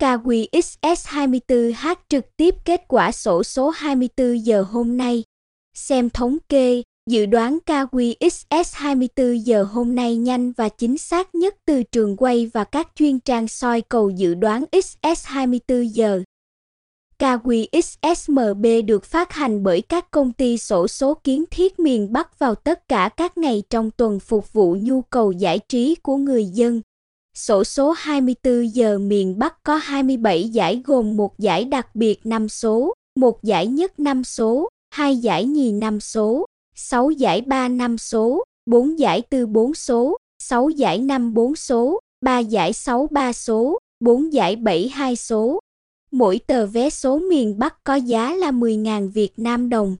KQXS24H trực tiếp kết quả sổ số 24 giờ hôm nay. Xem thống kê, dự đoán KQXS24 giờ hôm nay nhanh và chính xác nhất từ trường quay và các chuyên trang soi cầu dự đoán XS24 giờ. KQXSMB được phát hành bởi các công ty sổ số kiến thiết miền Bắc vào tất cả các ngày trong tuần phục vụ nhu cầu giải trí của người dân. Sổ số 24 giờ miền Bắc có 27 giải gồm một giải đặc biệt 5 số, một giải nhất 5 số, hai giải nhì 5 số, 6 giải 3 5 số, 4 giải 4 4 số, 6 giải 5 4 số, 3 giải 6 3 số, 4 giải 7 2 số. Mỗi tờ vé số miền Bắc có giá là 10.000 Việt Nam đồng.